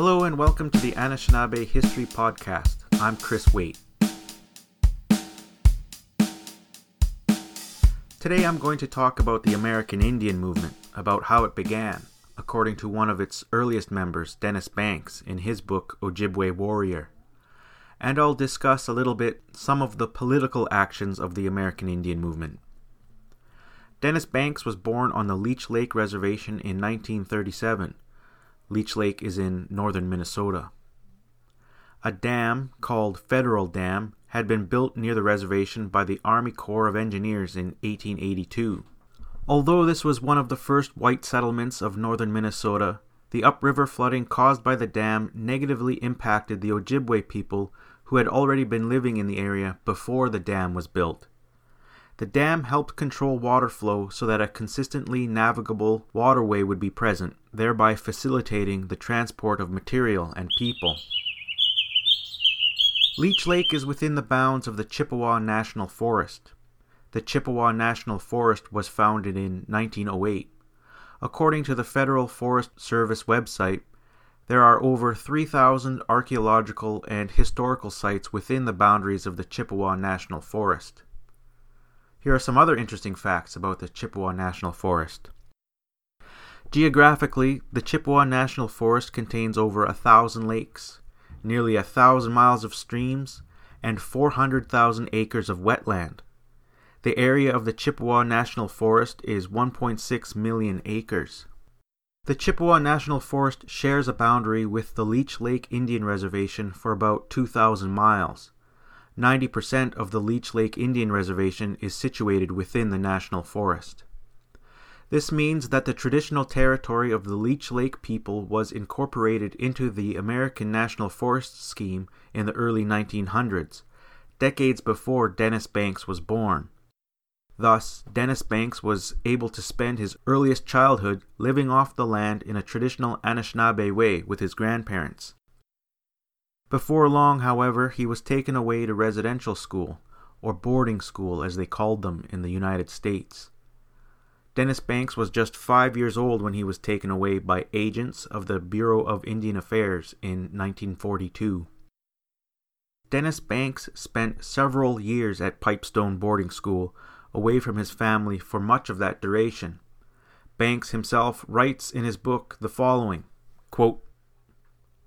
Hello and welcome to the Anishinaabe History Podcast. I'm Chris Waite. Today I'm going to talk about the American Indian movement, about how it began, according to one of its earliest members, Dennis Banks, in his book Ojibwe Warrior. And I'll discuss a little bit some of the political actions of the American Indian movement. Dennis Banks was born on the Leech Lake Reservation in 1937 Leech Lake is in northern Minnesota. A dam called Federal Dam had been built near the reservation by the Army Corps of Engineers in 1882. Although this was one of the first white settlements of northern Minnesota, the upriver flooding caused by the dam negatively impacted the Ojibwe people who had already been living in the area before the dam was built. The dam helped control water flow so that a consistently navigable waterway would be present, thereby facilitating the transport of material and people. Leech Lake is within the bounds of the Chippewa National Forest. The Chippewa National Forest was founded in 1908. According to the Federal Forest Service website, there are over 3,000 archaeological and historical sites within the boundaries of the Chippewa National Forest. Here are some other interesting facts about the Chippewa National Forest. Geographically, the Chippewa National Forest contains over a thousand lakes, nearly a thousand miles of streams, and 400,000 acres of wetland. The area of the Chippewa National Forest is 1.6 million acres. The Chippewa National Forest shares a boundary with the Leech Lake Indian Reservation for about 2,000 miles. 90% of the Leech Lake Indian Reservation is situated within the National Forest. This means that the traditional territory of the Leech Lake people was incorporated into the American National Forest scheme in the early 1900s, decades before Dennis Banks was born. Thus, Dennis Banks was able to spend his earliest childhood living off the land in a traditional Anishinaabe way with his grandparents. Before long, however, he was taken away to residential school, or boarding school as they called them in the United States. Dennis Banks was just five years old when he was taken away by agents of the Bureau of Indian Affairs in 1942. Dennis Banks spent several years at Pipestone boarding school, away from his family for much of that duration. Banks himself writes in his book the following quote,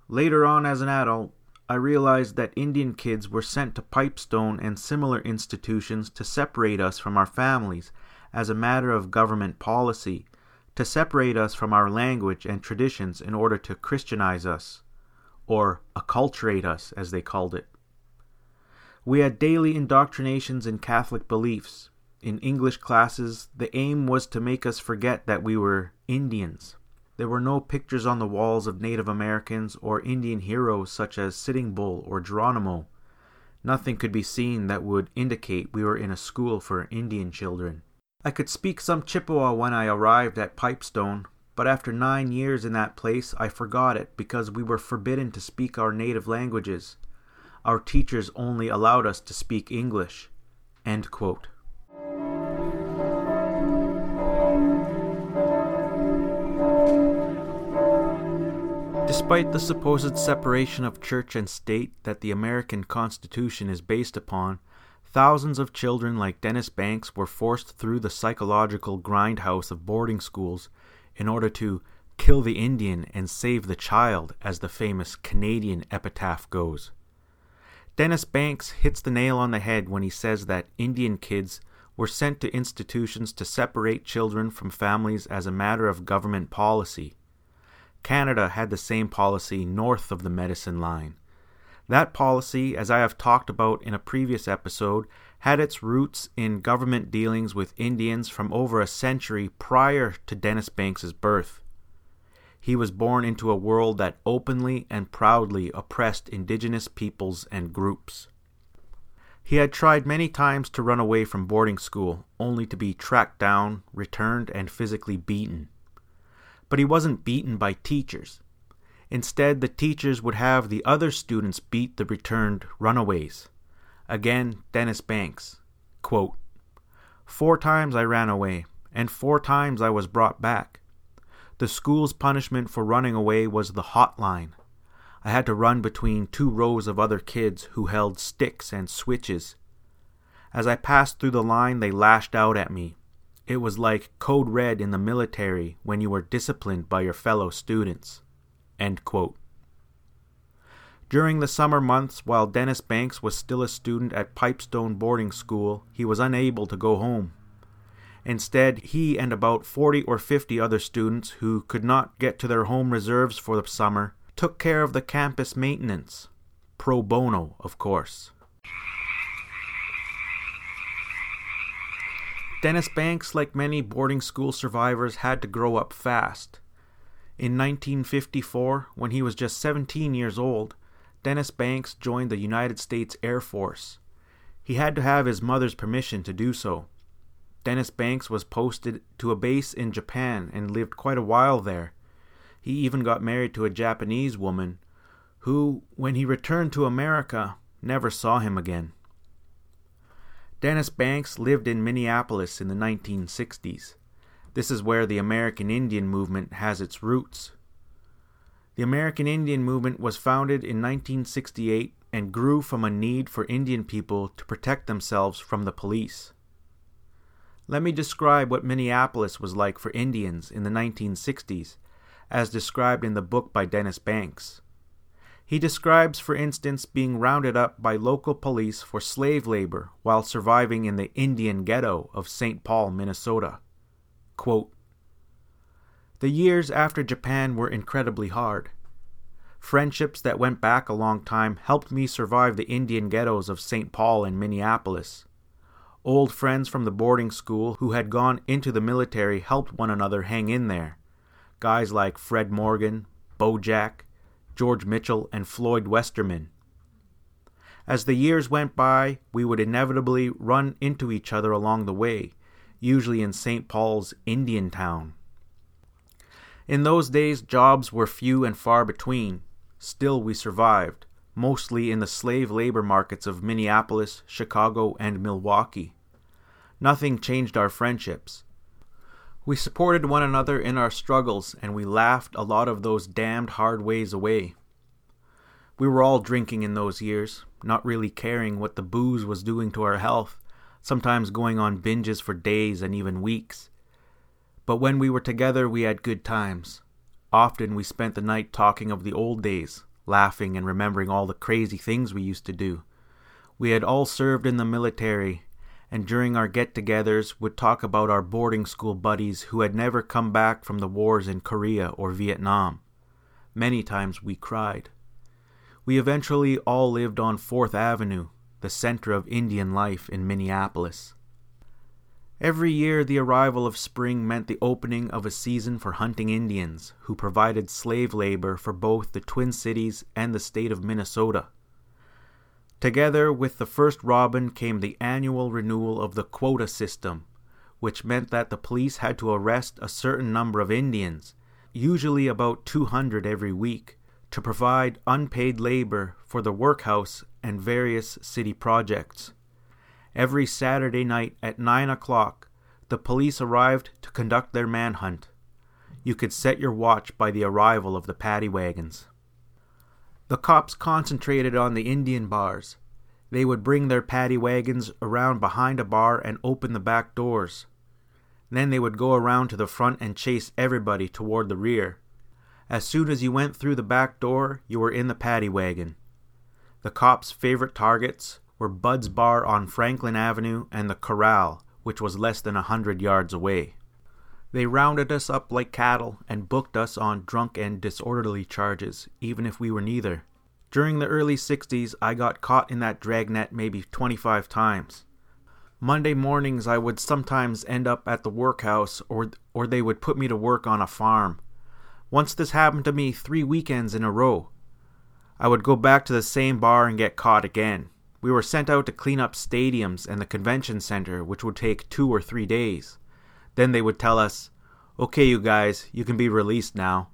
Later on, as an adult, I realized that Indian kids were sent to Pipestone and similar institutions to separate us from our families as a matter of government policy, to separate us from our language and traditions in order to Christianize us, or acculturate us, as they called it. We had daily indoctrinations in Catholic beliefs. In English classes, the aim was to make us forget that we were Indians. There were no pictures on the walls of Native Americans or Indian heroes such as Sitting Bull or Geronimo. Nothing could be seen that would indicate we were in a school for Indian children. I could speak some Chippewa when I arrived at Pipestone, but after nine years in that place I forgot it because we were forbidden to speak our native languages. Our teachers only allowed us to speak English. Despite the supposed separation of church and state that the American Constitution is based upon, thousands of children like Dennis Banks were forced through the psychological grindhouse of boarding schools in order to kill the Indian and save the child, as the famous Canadian epitaph goes. Dennis Banks hits the nail on the head when he says that Indian kids were sent to institutions to separate children from families as a matter of government policy. Canada had the same policy north of the medicine line. That policy, as I have talked about in a previous episode, had its roots in government dealings with Indians from over a century prior to Dennis Banks's birth. He was born into a world that openly and proudly oppressed indigenous peoples and groups. He had tried many times to run away from boarding school, only to be tracked down, returned, and physically beaten. But he wasn't beaten by teachers. Instead, the teachers would have the other students beat the returned runaways. Again, Dennis Banks. Quote, Four times I ran away, and four times I was brought back. The school's punishment for running away was the hotline. I had to run between two rows of other kids who held sticks and switches. As I passed through the line, they lashed out at me. It was like code red in the military when you were disciplined by your fellow students. During the summer months, while Dennis Banks was still a student at Pipestone Boarding School, he was unable to go home. Instead, he and about 40 or 50 other students who could not get to their home reserves for the summer took care of the campus maintenance. Pro bono, of course. Dennis Banks, like many boarding school survivors, had to grow up fast. In 1954, when he was just 17 years old, Dennis Banks joined the United States Air Force. He had to have his mother's permission to do so. Dennis Banks was posted to a base in Japan and lived quite a while there. He even got married to a Japanese woman who, when he returned to America, never saw him again. Dennis Banks lived in Minneapolis in the 1960s. This is where the American Indian movement has its roots. The American Indian movement was founded in 1968 and grew from a need for Indian people to protect themselves from the police. Let me describe what Minneapolis was like for Indians in the 1960s, as described in the book by Dennis Banks. He describes, for instance, being rounded up by local police for slave labor while surviving in the Indian ghetto of St. Paul, Minnesota. Quote, the years after Japan were incredibly hard. Friendships that went back a long time helped me survive the Indian ghettos of St. Paul and Minneapolis. Old friends from the boarding school who had gone into the military helped one another hang in there. Guys like Fred Morgan, Bojack, George Mitchell, and Floyd Westerman. As the years went by, we would inevitably run into each other along the way, usually in St. Paul's Indian Town. In those days, jobs were few and far between. Still, we survived, mostly in the slave labor markets of Minneapolis, Chicago, and Milwaukee. Nothing changed our friendships. We supported one another in our struggles, and we laughed a lot of those damned hard ways away. We were all drinking in those years, not really caring what the booze was doing to our health, sometimes going on binges for days and even weeks. But when we were together, we had good times. Often we spent the night talking of the old days, laughing and remembering all the crazy things we used to do. We had all served in the military, and during our get togethers would talk about our boarding school buddies who had never come back from the wars in Korea or Vietnam. Many times we cried. We eventually all lived on Fourth Avenue, the center of Indian life in Minneapolis. Every year, the arrival of spring meant the opening of a season for hunting Indians, who provided slave labor for both the Twin Cities and the state of Minnesota. Together with the first robin came the annual renewal of the quota system, which meant that the police had to arrest a certain number of Indians, usually about 200 every week, to provide unpaid labor for the workhouse and various city projects. Every Saturday night at 9 o'clock, the police arrived to conduct their manhunt. You could set your watch by the arrival of the paddy wagons. The cops concentrated on the Indian bars. They would bring their paddy wagons around behind a bar and open the back doors. Then they would go around to the front and chase everybody toward the rear. As soon as you went through the back door, you were in the paddy wagon. The cops' favorite targets were Bud's Bar on Franklin Avenue and the Corral, which was less than a hundred yards away. They rounded us up like cattle and booked us on drunk and disorderly charges, even if we were neither. During the early 60s, I got caught in that dragnet maybe 25 times. Monday mornings, I would sometimes end up at the workhouse, or, or they would put me to work on a farm. Once this happened to me three weekends in a row. I would go back to the same bar and get caught again. We were sent out to clean up stadiums and the convention center, which would take two or three days. Then they would tell us, Okay, you guys, you can be released now.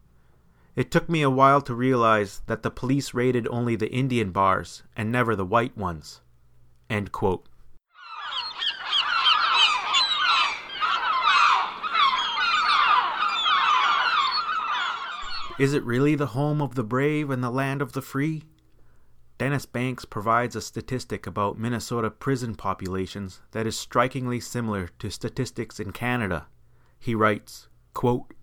It took me a while to realize that the police raided only the Indian bars and never the white ones. End quote. Is it really the home of the brave and the land of the free? Dennis Banks provides a statistic about Minnesota prison populations that is strikingly similar to statistics in Canada. He writes, quote,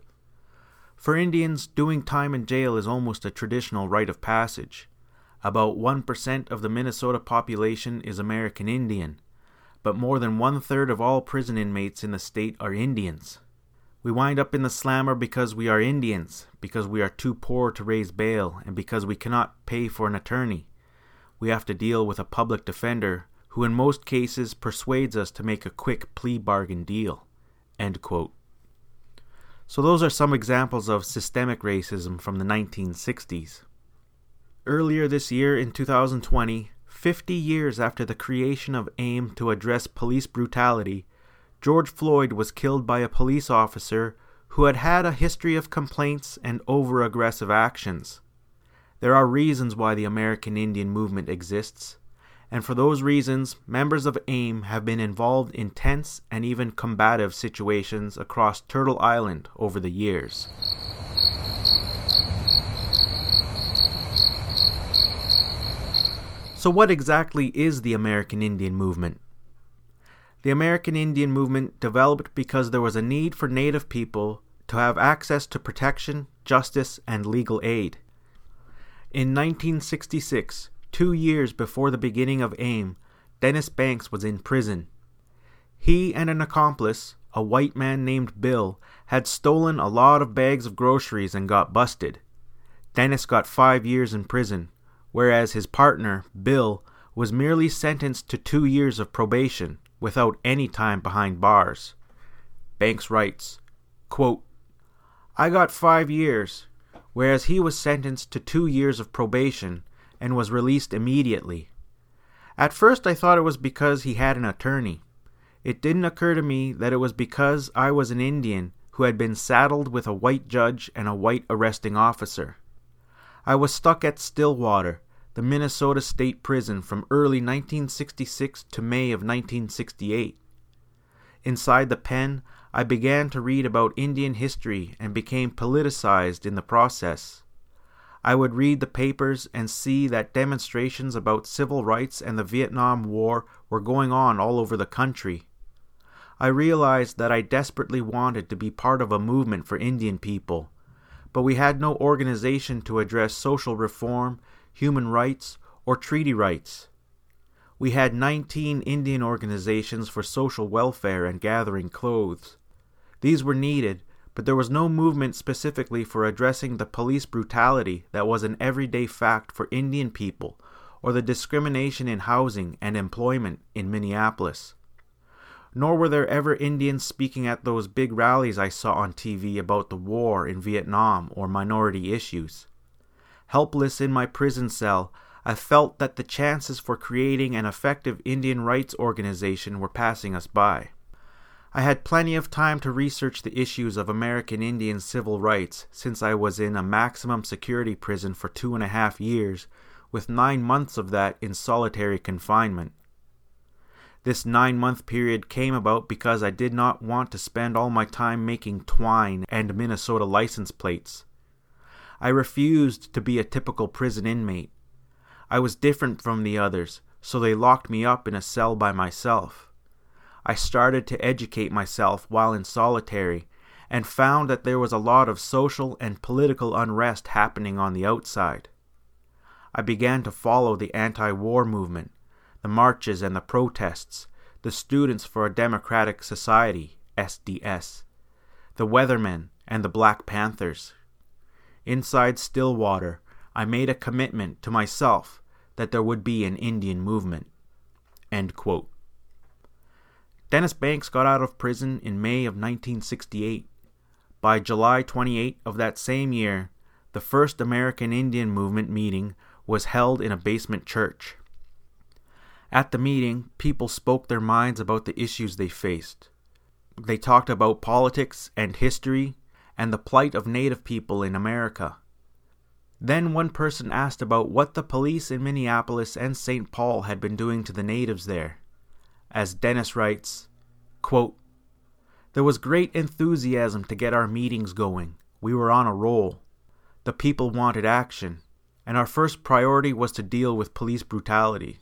For Indians, doing time in jail is almost a traditional rite of passage. About 1% of the Minnesota population is American Indian, but more than one third of all prison inmates in the state are Indians. We wind up in the slammer because we are Indians, because we are too poor to raise bail, and because we cannot pay for an attorney. We have to deal with a public defender who, in most cases, persuades us to make a quick plea bargain deal. So, those are some examples of systemic racism from the 1960s. Earlier this year, in 2020, 50 years after the creation of AIM to address police brutality, George Floyd was killed by a police officer who had had a history of complaints and over aggressive actions. There are reasons why the American Indian movement exists, and for those reasons, members of AIM have been involved in tense and even combative situations across Turtle Island over the years. So, what exactly is the American Indian movement? The American Indian movement developed because there was a need for Native people to have access to protection, justice, and legal aid. In 1966, two years before the beginning of AIM, Dennis Banks was in prison. He and an accomplice, a white man named Bill, had stolen a lot of bags of groceries and got busted. Dennis got five years in prison, whereas his partner, Bill, was merely sentenced to two years of probation without any time behind bars. Banks writes, quote, I got five years, whereas he was sentenced to two years of probation and was released immediately. At first I thought it was because he had an attorney. It didn't occur to me that it was because I was an Indian who had been saddled with a white judge and a white arresting officer. I was stuck at Stillwater, the Minnesota State Prison from early 1966 to May of 1968. Inside the pen, I began to read about Indian history and became politicized in the process. I would read the papers and see that demonstrations about civil rights and the Vietnam War were going on all over the country. I realized that I desperately wanted to be part of a movement for Indian people, but we had no organization to address social reform human rights, or treaty rights. We had 19 Indian organizations for social welfare and gathering clothes. These were needed, but there was no movement specifically for addressing the police brutality that was an everyday fact for Indian people or the discrimination in housing and employment in Minneapolis. Nor were there ever Indians speaking at those big rallies I saw on TV about the war in Vietnam or minority issues. Helpless in my prison cell, I felt that the chances for creating an effective Indian rights organization were passing us by. I had plenty of time to research the issues of American Indian civil rights since I was in a maximum security prison for two and a half years, with nine months of that in solitary confinement. This nine month period came about because I did not want to spend all my time making twine and Minnesota license plates. I refused to be a typical prison inmate. I was different from the others, so they locked me up in a cell by myself. I started to educate myself while in solitary and found that there was a lot of social and political unrest happening on the outside. I began to follow the anti war movement, the marches and the protests, the Students for a Democratic Society, SDS, the Weathermen, and the Black Panthers inside Stillwater, I made a commitment to myself that there would be an Indian movement. Dennis Banks got out of prison in May of 1968. By July 28 of that same year, the first American Indian movement meeting was held in a basement church. At the meeting, people spoke their minds about the issues they faced. They talked about politics and history and the plight of Native people in America. Then one person asked about what the police in Minneapolis and St. Paul had been doing to the natives there. As Dennis writes, quote, There was great enthusiasm to get our meetings going. We were on a roll. The people wanted action, and our first priority was to deal with police brutality.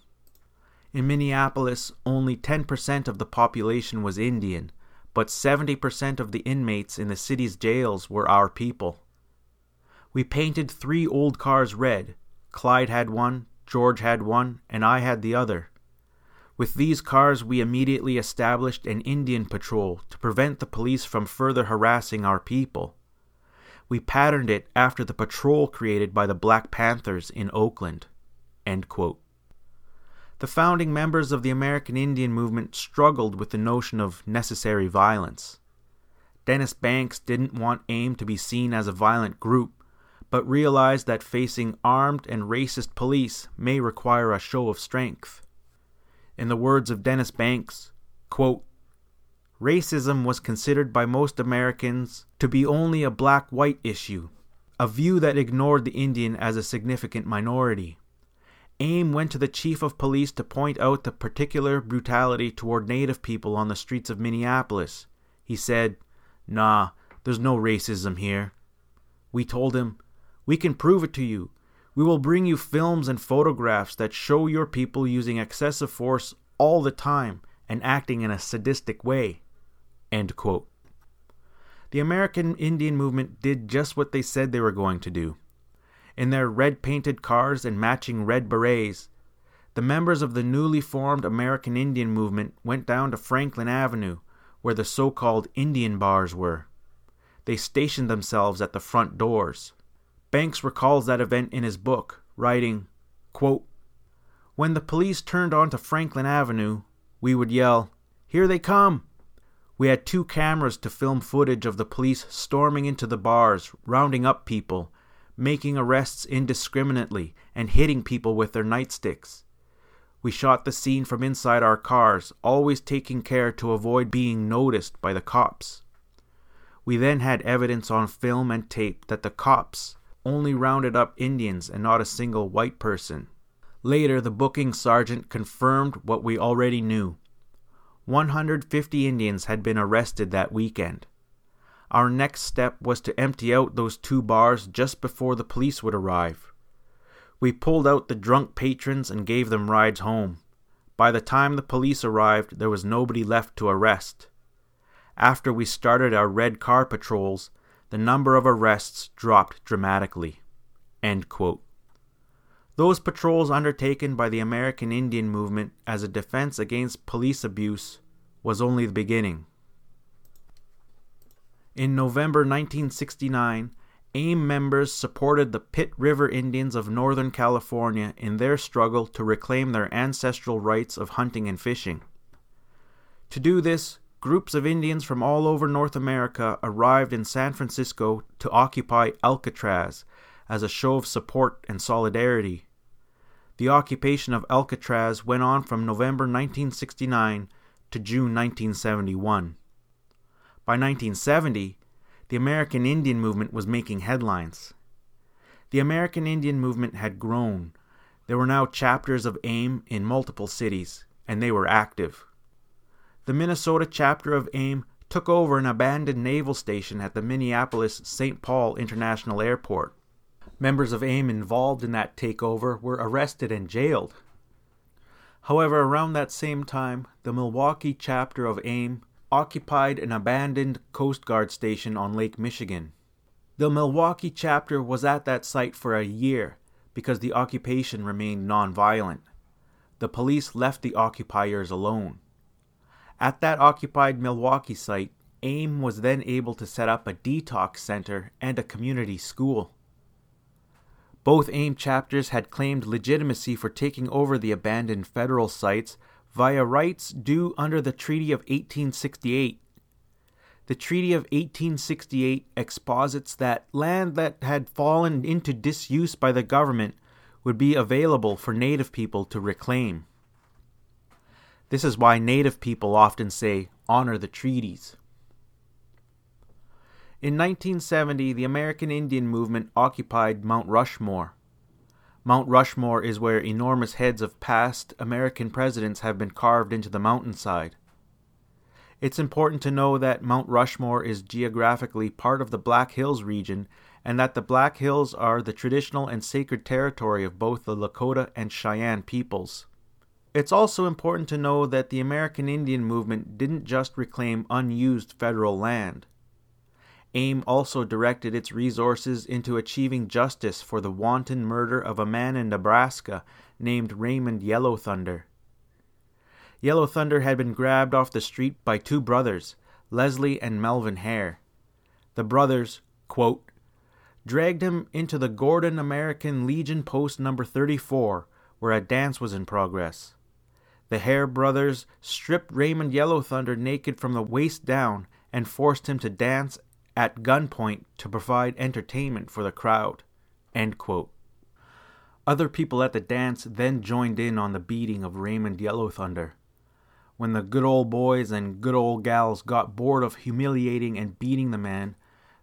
In Minneapolis, only 10% of the population was Indian, but 70% of the inmates in the city's jails were our people. We painted three old cars red. Clyde had one, George had one, and I had the other. With these cars, we immediately established an Indian patrol to prevent the police from further harassing our people. We patterned it after the patrol created by the Black Panthers in Oakland. The founding members of the American Indian movement struggled with the notion of necessary violence. Dennis Banks didn't want AIM to be seen as a violent group, but realized that facing armed and racist police may require a show of strength. In the words of Dennis Banks, quote, Racism was considered by most Americans to be only a black white issue, a view that ignored the Indian as a significant minority. AIM went to the chief of police to point out the particular brutality toward Native people on the streets of Minneapolis. He said, Nah, there's no racism here. We told him, We can prove it to you. We will bring you films and photographs that show your people using excessive force all the time and acting in a sadistic way. The American Indian movement did just what they said they were going to do. In their red painted cars and matching red berets, the members of the newly formed American Indian movement went down to Franklin Avenue, where the so called Indian bars were. They stationed themselves at the front doors. Banks recalls that event in his book, writing, quote, When the police turned onto Franklin Avenue, we would yell, Here they come! We had two cameras to film footage of the police storming into the bars, rounding up people, making arrests indiscriminately, and hitting people with their nightsticks. We shot the scene from inside our cars, always taking care to avoid being noticed by the cops. We then had evidence on film and tape that the cops only rounded up Indians and not a single white person. Later, the booking sergeant confirmed what we already knew 150 Indians had been arrested that weekend. Our next step was to empty out those two bars just before the police would arrive. We pulled out the drunk patrons and gave them rides home. By the time the police arrived, there was nobody left to arrest. After we started our red car patrols, the number of arrests dropped dramatically. Those patrols undertaken by the American Indian movement as a defense against police abuse was only the beginning. In November 1969, AIM members supported the Pit River Indians of Northern California in their struggle to reclaim their ancestral rights of hunting and fishing. To do this, groups of Indians from all over North America arrived in San Francisco to occupy Alcatraz as a show of support and solidarity. The occupation of Alcatraz went on from November 1969 to June 1971. By 1970, the American Indian movement was making headlines. The American Indian movement had grown. There were now chapters of AIM in multiple cities, and they were active. The Minnesota chapter of AIM took over an abandoned naval station at the Minneapolis St. Paul International Airport. Members of AIM involved in that takeover were arrested and jailed. However, around that same time, the Milwaukee chapter of AIM occupied an abandoned Coast Guard station on Lake Michigan. The Milwaukee chapter was at that site for a year because the occupation remained nonviolent. The police left the occupiers alone. At that occupied Milwaukee site, AIM was then able to set up a detox center and a community school. Both AIM chapters had claimed legitimacy for taking over the abandoned federal sites via rights due under the Treaty of 1868. The Treaty of 1868 exposits that land that had fallen into disuse by the government would be available for Native people to reclaim. This is why Native people often say, honor the treaties. In 1970, the American Indian movement occupied Mount Rushmore. Mount Rushmore is where enormous heads of past American presidents have been carved into the mountainside. It's important to know that Mount Rushmore is geographically part of the Black Hills region and that the Black Hills are the traditional and sacred territory of both the Lakota and Cheyenne peoples. It's also important to know that the American Indian movement didn't just reclaim unused federal land. AIM also directed its resources into achieving justice for the wanton murder of a man in Nebraska named Raymond Yellow Thunder. Yellow Thunder had been grabbed off the street by two brothers, Leslie and Melvin Hare. The brothers, quote, dragged him into the Gordon American Legion post number 34, where a dance was in progress. The Hare brothers stripped Raymond Yellow Thunder naked from the waist down and forced him to dance at gunpoint to provide entertainment for the crowd. Other people at the dance then joined in on the beating of Raymond Yellow Thunder. When the good old boys and good old gals got bored of humiliating and beating the man,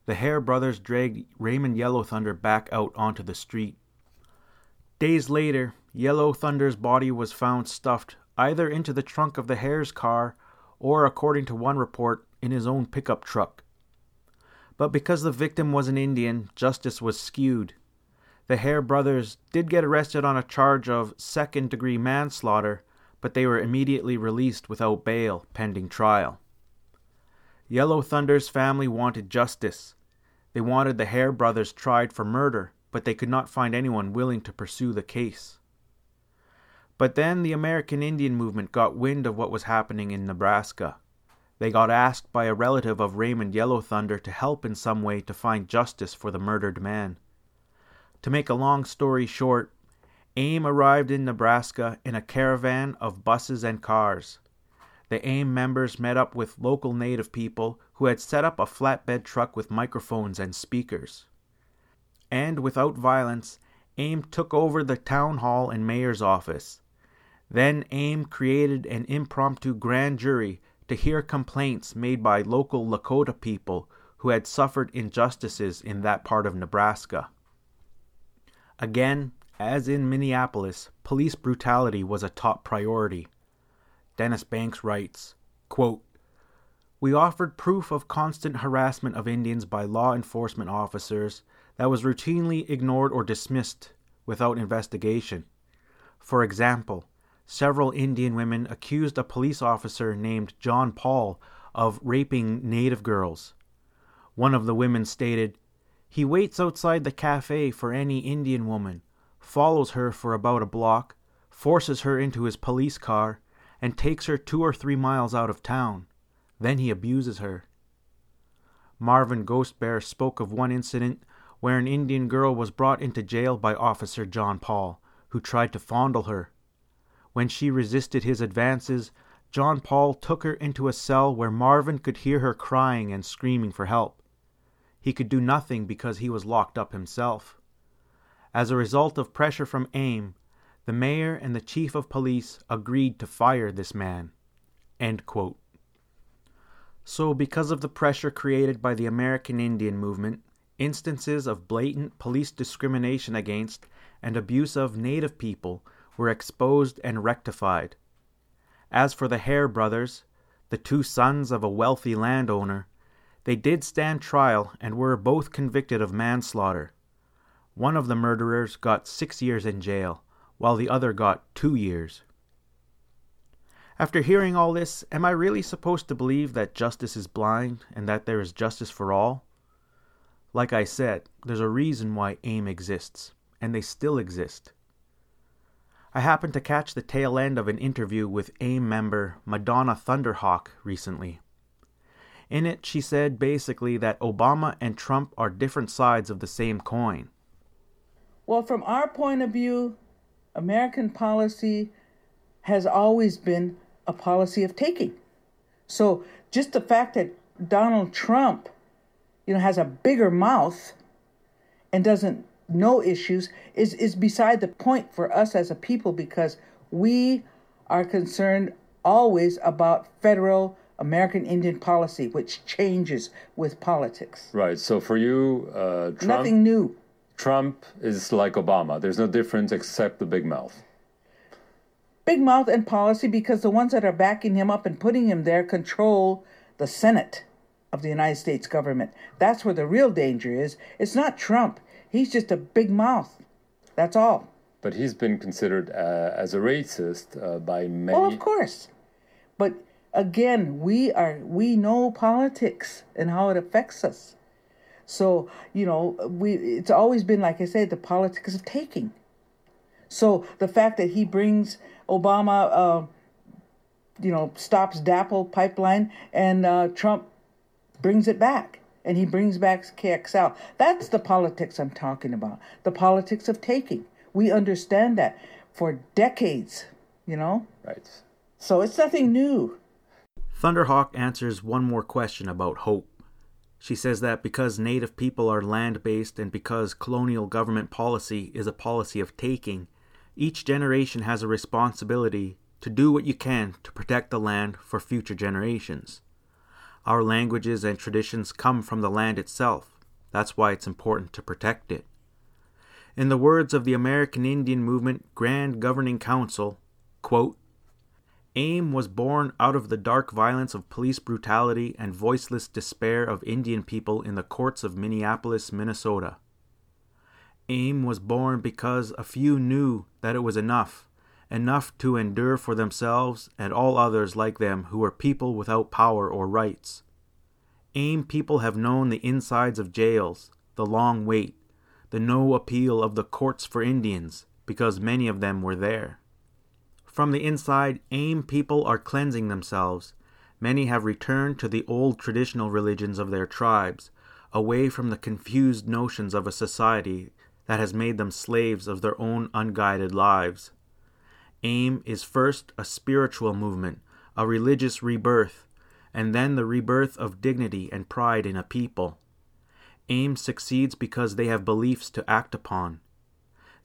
the Hare brothers dragged Raymond Yellow Thunder back out onto the street. Days later, Yellow Thunder's body was found stuffed either into the trunk of the Hare's car or, according to one report, in his own pickup truck. But because the victim was an Indian, justice was skewed. The Hare brothers did get arrested on a charge of second degree manslaughter, but they were immediately released without bail pending trial. Yellow Thunder's family wanted justice. They wanted the Hare brothers tried for murder, but they could not find anyone willing to pursue the case. But then the American Indian movement got wind of what was happening in Nebraska. They got asked by a relative of Raymond Yellow Thunder to help in some way to find justice for the murdered man. To make a long story short, AIM arrived in Nebraska in a caravan of buses and cars. The AIM members met up with local native people who had set up a flatbed truck with microphones and speakers. And without violence, AIM took over the town hall and mayor's office. Then AIM created an impromptu grand jury to hear complaints made by local Lakota people who had suffered injustices in that part of Nebraska. Again, as in Minneapolis, police brutality was a top priority. Dennis Banks writes, quote, We offered proof of constant harassment of Indians by law enforcement officers that was routinely ignored or dismissed without investigation. For example, several Indian women accused a police officer named John Paul of raping native girls. One of the women stated, He waits outside the cafe for any Indian woman, follows her for about a block, forces her into his police car, and takes her two or three miles out of town. Then he abuses her. Marvin Ghostbear spoke of one incident where an Indian girl was brought into jail by Officer John Paul, who tried to fondle her. When she resisted his advances, John Paul took her into a cell where Marvin could hear her crying and screaming for help. He could do nothing because he was locked up himself. As a result of pressure from AIM, the mayor and the chief of police agreed to fire this man. So, because of the pressure created by the American Indian movement, instances of blatant police discrimination against and abuse of native people were exposed and rectified. As for the Hare brothers, the two sons of a wealthy landowner, they did stand trial and were both convicted of manslaughter. One of the murderers got six years in jail, while the other got two years. After hearing all this, am I really supposed to believe that justice is blind and that there is justice for all? Like I said, there's a reason why AIM exists, and they still exist. I happened to catch the tail end of an interview with AIM member Madonna Thunderhawk recently. In it, she said basically that Obama and Trump are different sides of the same coin. Well, from our point of view, American policy has always been a policy of taking. So just the fact that Donald Trump, you know, has a bigger mouth and doesn't no issues is, is beside the point for us as a people because we are concerned always about federal American Indian policy, which changes with politics. Right. So for you, uh, Trump, nothing new. Trump is like Obama. There's no difference except the big mouth. Big mouth and policy because the ones that are backing him up and putting him there control the Senate of the United States government. That's where the real danger is. It's not Trump. He's just a big mouth. That's all. But he's been considered uh, as a racist uh, by many. Oh, of course. But again, we are we know politics and how it affects us. So you know, we it's always been like I said, the politics of taking. So the fact that he brings Obama, uh, you know, stops DAPL pipeline and uh, Trump brings it back, and he brings back KXL. That's the politics I'm talking about. The politics of taking. We understand that for decades. You know. Right. So it's nothing new. Thunderhawk answers one more question about hope. She says that because Native people are land based and because colonial government policy is a policy of taking, each generation has a responsibility to do what you can to protect the land for future generations. Our languages and traditions come from the land itself. That's why it's important to protect it. In the words of the American Indian Movement Grand Governing Council, quote, AIM was born out of the dark violence of police brutality and voiceless despair of Indian people in the courts of Minneapolis, Minnesota. AIM was born because a few knew that it was enough, enough to endure for themselves and all others like them who are people without power or rights. AIM people have known the insides of jails, the long wait, the no appeal of the courts for Indians, because many of them were there. From the inside, AIM people are cleansing themselves. Many have returned to the old traditional religions of their tribes, away from the confused notions of a society that has made them slaves of their own unguided lives. AIM is first a spiritual movement, a religious rebirth, and then the rebirth of dignity and pride in a people. AIM succeeds because they have beliefs to act upon.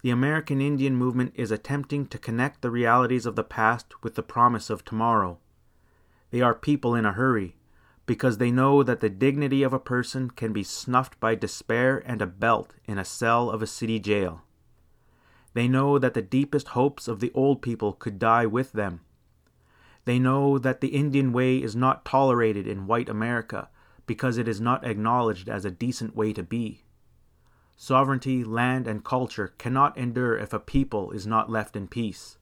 The American Indian movement is attempting to connect the realities of the past with the promise of tomorrow. They are people in a hurry, because they know that the dignity of a person can be snuffed by despair and a belt in a cell of a city jail. They know that the deepest hopes of the old people could die with them. They know that the Indian way is not tolerated in white America because it is not acknowledged as a decent way to be. Sovereignty, land, and culture cannot endure if a people is not left in peace.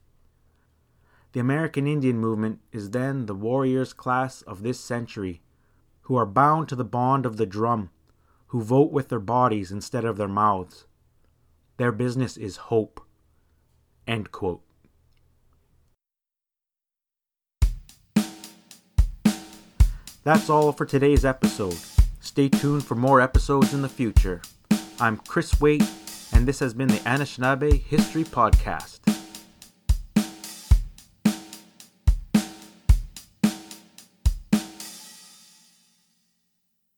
The American Indian movement is then the warriors class of this century, who are bound to the bond of the drum, who vote with their bodies instead of their mouths. Their business is hope. End quote. That's all for today's episode. Stay tuned for more episodes in the future. I'm Chris Waite, and this has been the Anishinaabe History Podcast.